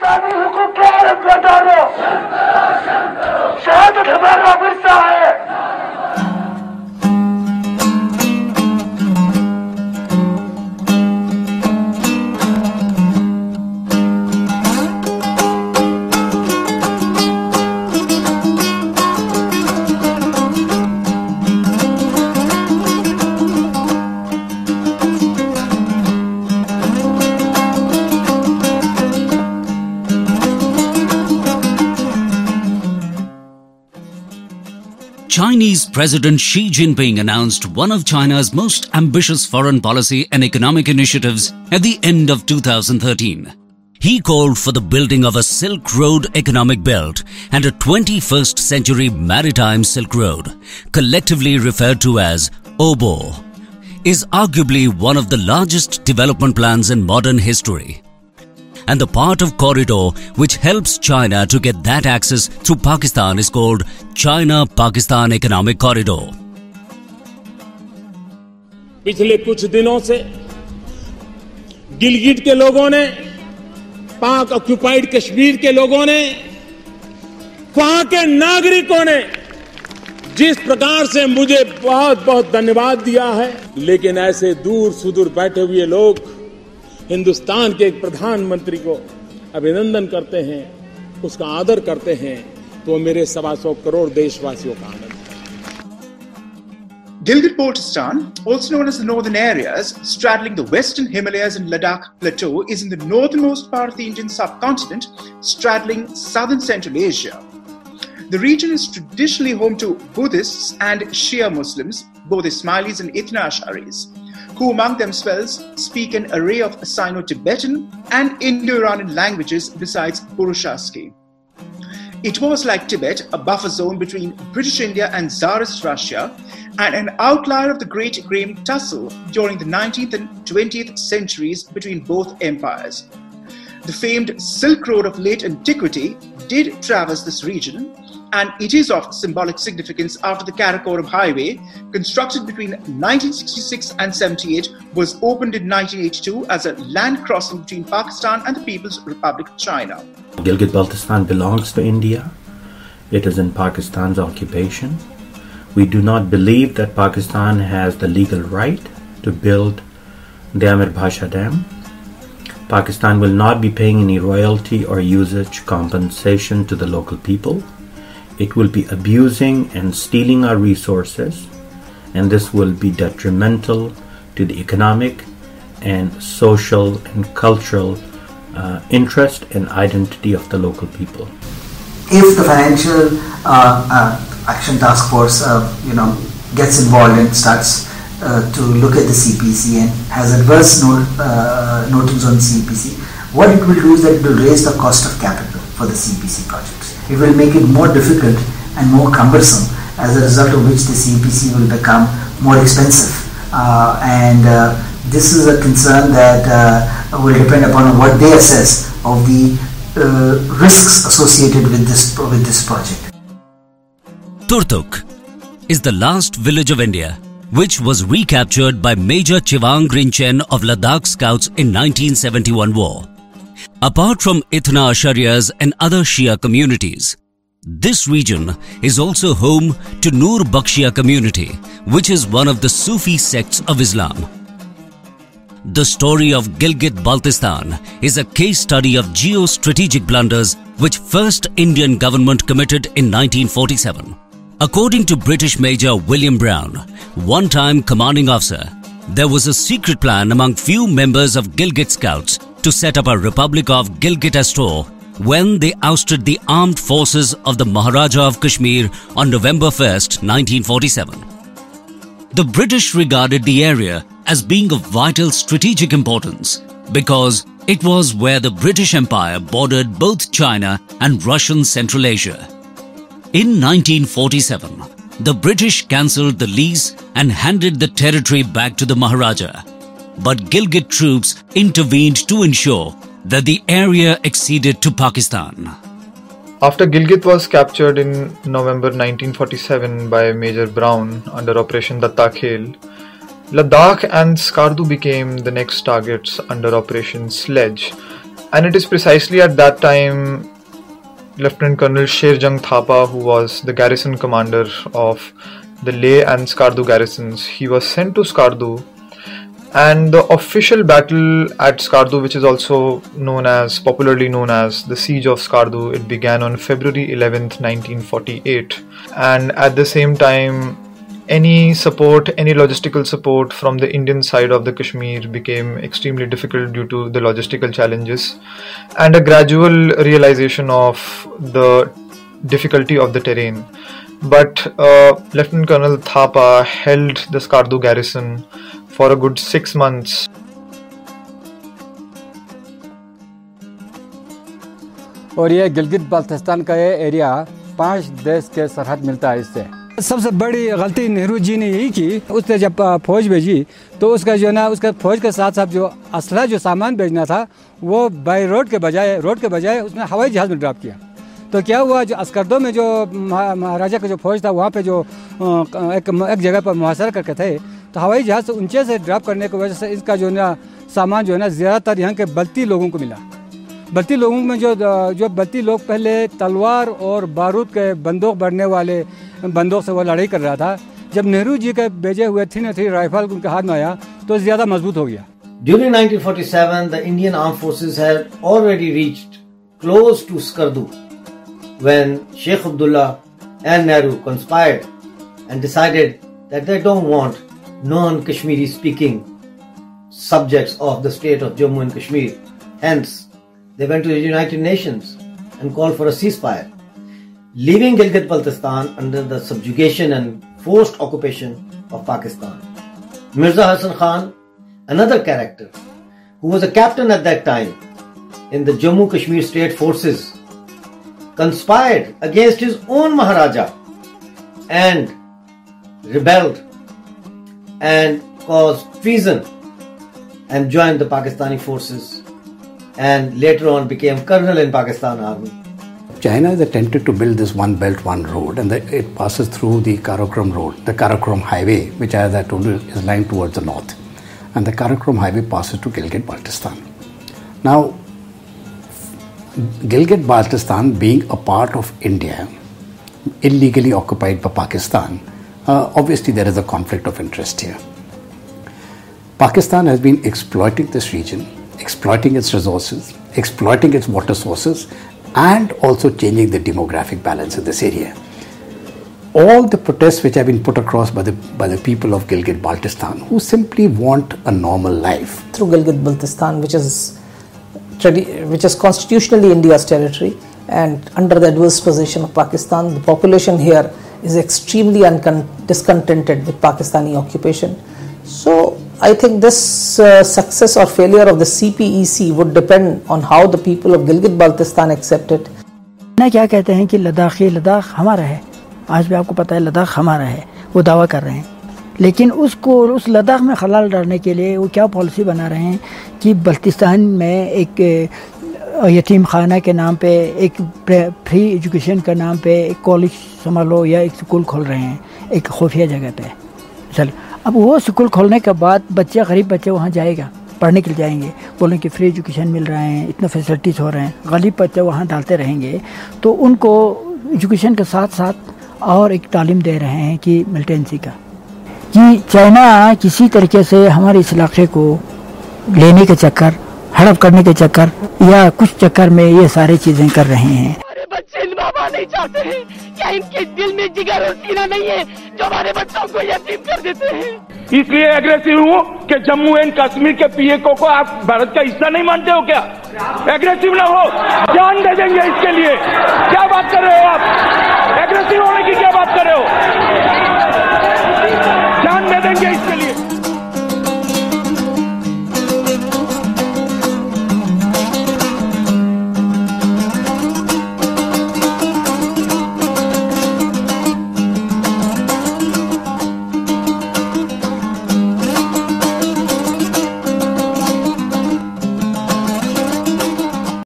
سامي حقوق العالم بدارو شهادة حمار عبر ساعة President Xi Jinping announced one of China's most ambitious foreign policy and economic initiatives at the end of 2013. He called for the building of a Silk Road economic belt and a 21st century maritime Silk Road, collectively referred to as OBO, is arguably one of the largest development plans in modern history and the part of corridor which helps China to get that access through Pakistan is called China Pakistan Economic Corridor. पिछले कुछ दिनों से गिलगिट के लोगों ने पाक occupied Kashmir के लोगों ने वहाँ के नागरिकों ने जिस प्रकार से मुझे बहुत बहुत धन्यवाद दिया है लेकिन ऐसे दूर सुदूर बैठे हुए लोग हिंदुस्तान के एक प्रधानमंत्री को अभिनंदन करते हैं उसका आदर करते हैं तो मेरे सवा सौ करोड़ देशवासियों का आनंद Gilgit Baltistan, also known as the northern areas, straddling the western Himalayas and Ladakh plateau, is in the northernmost part of the Indian subcontinent, straddling southern Central Asia. The region is traditionally home to Buddhists and Shia Muslims, both Ismailis and Ithna Asharis, who among themselves speak an array of Sino Tibetan and Indo Iranian languages besides Burushaski. It was like Tibet, a buffer zone between British India and Tsarist Russia, and an outlier of the Great Game Tussle during the 19th and 20th centuries between both empires. The famed Silk Road of late antiquity did traverse this region, and it is of symbolic significance after the Karakoram Highway, constructed between 1966 and 78, was opened in 1982 as a land crossing between Pakistan and the People's Republic of China. Gilgit Baltistan belongs to India. It is in Pakistan's occupation. We do not believe that Pakistan has the legal right to build the Amir Bhasha Dam. Pakistan will not be paying any royalty or usage compensation to the local people. It will be abusing and stealing our resources, and this will be detrimental to the economic and social and cultural uh, interest and identity of the local people. if the financial uh, uh, action task force uh, you know gets involved and starts uh, to look at the CPEC and has adverse note, uh, notings on CPEC, what it will do is that it will raise the cost of capital for the CPEC projects. It will make it more difficult and more cumbersome, as a result of which the CPEC will become more expensive. Uh, and uh, this is a concern that uh, will depend upon what they assess of the uh, risks associated with this with this project. Turtuk is the last village of India which was recaptured by Major Chewang Rinchen of Ladakh Scouts in 1971 war. Apart from Ithna Asharyas and other Shia communities, this region is also home to Nur Bakhshia community, which is one of the Sufi sects of Islam. The story of Gilgit Baltistan is a case study of geostrategic blunders which first Indian government committed in 1947. According to British Major William Brown, one-time commanding officer, there was a secret plan among few members of Gilgit Scouts to set up a Republic of Gilgit Astore when they ousted the armed forces of the Maharaja of Kashmir on November 1, 1947. The British regarded the area as being of vital strategic importance because it was where the British Empire bordered both China and Russian Central Asia. In 1947, the British cancelled the lease and handed the territory back to the Maharaja. But Gilgit troops intervened to ensure that the area acceded to Pakistan. After Gilgit was captured in November 1947 by Major Brown under Operation Dattakhel, Ladakh and Skardu became the next targets under Operation Sledge, And it is precisely at that time Lieutenant Colonel Sherjung Thapa, who was the garrison commander of the Leh and Skardu garrisons, he was sent to Skardu. And the official battle at Skardu, which is also known as, popularly known as the Siege of Skardu, it began on February 11th, 1948. And at the same time, any support, any logistical support from the Indian side of the Kashmir became extremely difficult due to the logistical challenges and a gradual realization of the difficulty of the terrain. But uh, Lieutenant Colonel Thapa held the Skardu garrison for a good six months. और ये गिलगित बाल्टिस्तान का ये area पाँच देश के सरहद मिलता है इससे। सबसे बड़ी गलती नेहरू जी ने यही की। उसने जब फौज भेजी तो उसका जो ना, उसका फौज के साथ साथ जो असला जो सामान भेजना था, वो बाई रोड के बजाय, रोड के बजाय उसने हवाई जहाज़ में ड्रॉप किया। तो क्या हुआ, जो अस्करदों में जो महाराजा का जो फौज था, वहाँ पे जो एक एक जगह पर मुहासरा करके थे तो हवाई जहाज़ से ऊँचे से ड्रॉप करने की वजह से इसका जो ना सामान जो है ना ज़्यादातर यहाँ के बलती लोगों को मिला। बल्ती लोगों में जो जो बल्ती लोग पहले तलवार और बारूद के बंदूक बढ़ने वाले बंदूक से वो लड़ाई कर रहा था। जब नेहरू जी के भेजे हुए थ्री थ्री राइफल उनके हाथ में आया तो ज़्यादा मज़बूत हो गया। During 1947, the Indian armed forces had already reached close to Skardu when Sheikh Abdullah and Nehru conspired and decided that they don't want non-Kashmiri speaking subjects of the state of Jammu and Kashmir. Hence, they went to the United Nations and called for a ceasefire, leaving Gilgit Baltistan under the subjugation and forced occupation of Pakistan. Mirza Hassan Khan, another character who was a captain at that time in the Jammu Kashmir state forces, conspired against his own Maharaja and rebelled and caused treason and joined the Pakistani forces and later on became colonel in Pakistan Army. China has attempted to build this one belt, one road, and it passes through the Karakoram road, the Karakoram highway, which, as I told you, is lying towards the north. And the Karakoram highway passes to Gilgit Baltistan. Now, Gilgit Baltistan being a part of India, illegally occupied by Pakistan, uh, obviously there is a conflict of interest here. Pakistan has been exploiting this region exploiting its resources, exploiting its water sources, and also changing the demographic balance in this area. All the protests which have been put across by the by the people of Gilgit Baltistan, who simply want a normal life through Gilgit Baltistan, which is which is constitutionally India's territory, and under the adverse position of Pakistan, the population here is extremely uncon- discontented with Pakistani occupation. So I think this uh, success or failure of the CPEC would depend on how the people of Gilgit Baltistan accept it. ना क्या कहते हैं कि लद्दाख ये लद्दाख हमारा है आज भी आपको पता है लद्दाख हमारा है वो दावा कर रहे हैं लेकिन उसको उस लद्दाख में खलाल डालने के लिए वो क्या पॉलिसी बना रहे हैं कि बल्तिस्तान में एक यतीम खाना के नाम पे एक फ्री एजुकेशन के नाम पे एक कॉलेज समझ लो या एक स्कूल खोल रहे हैं, एक खुफिया जगह पे। चलो, अब वो स्कूल खोलने के बाद बच्चे, गरीब बच्चे वहाँ जाएगा, पढ़ने के लिए जाएँगे। बोलें कि फ्री एजुकेशन मिल रहे हैं, इतने फैसिलिटीज़ हो रहे हैं। गरीब बच्चे वहाँ डालते रहेंगे तो उनको एजुकेशन के साथ साथ और एक तालीम दे रहे हैं कि मिलिटेंसी का। कि चाइना किसी तरीके से हमारे इस इलाके को लेने के चक्कर, हड़प करने के चक्कर या कुछ चक्कर में ये सारी चीज़ें कर रहे हैं। अरे बच्चे बाबा नहीं चाहते हैं। क्या इनके दिल में जिगर और सीना नहीं है जो हमारे बच्चों को यतीम कर देते हैं? इसलिए एग्रेसिव हूँ कि जम्मू एंड कश्मीर के पीए को, को आप भारत का हिस्सा नहीं मानते हो क्या? एग्रेसिव ना हो। जान दे देंगे इसके लिए। क्या बात कर रहे हो आप? एग्रेसिव होने की क्या बात कर रहे हो?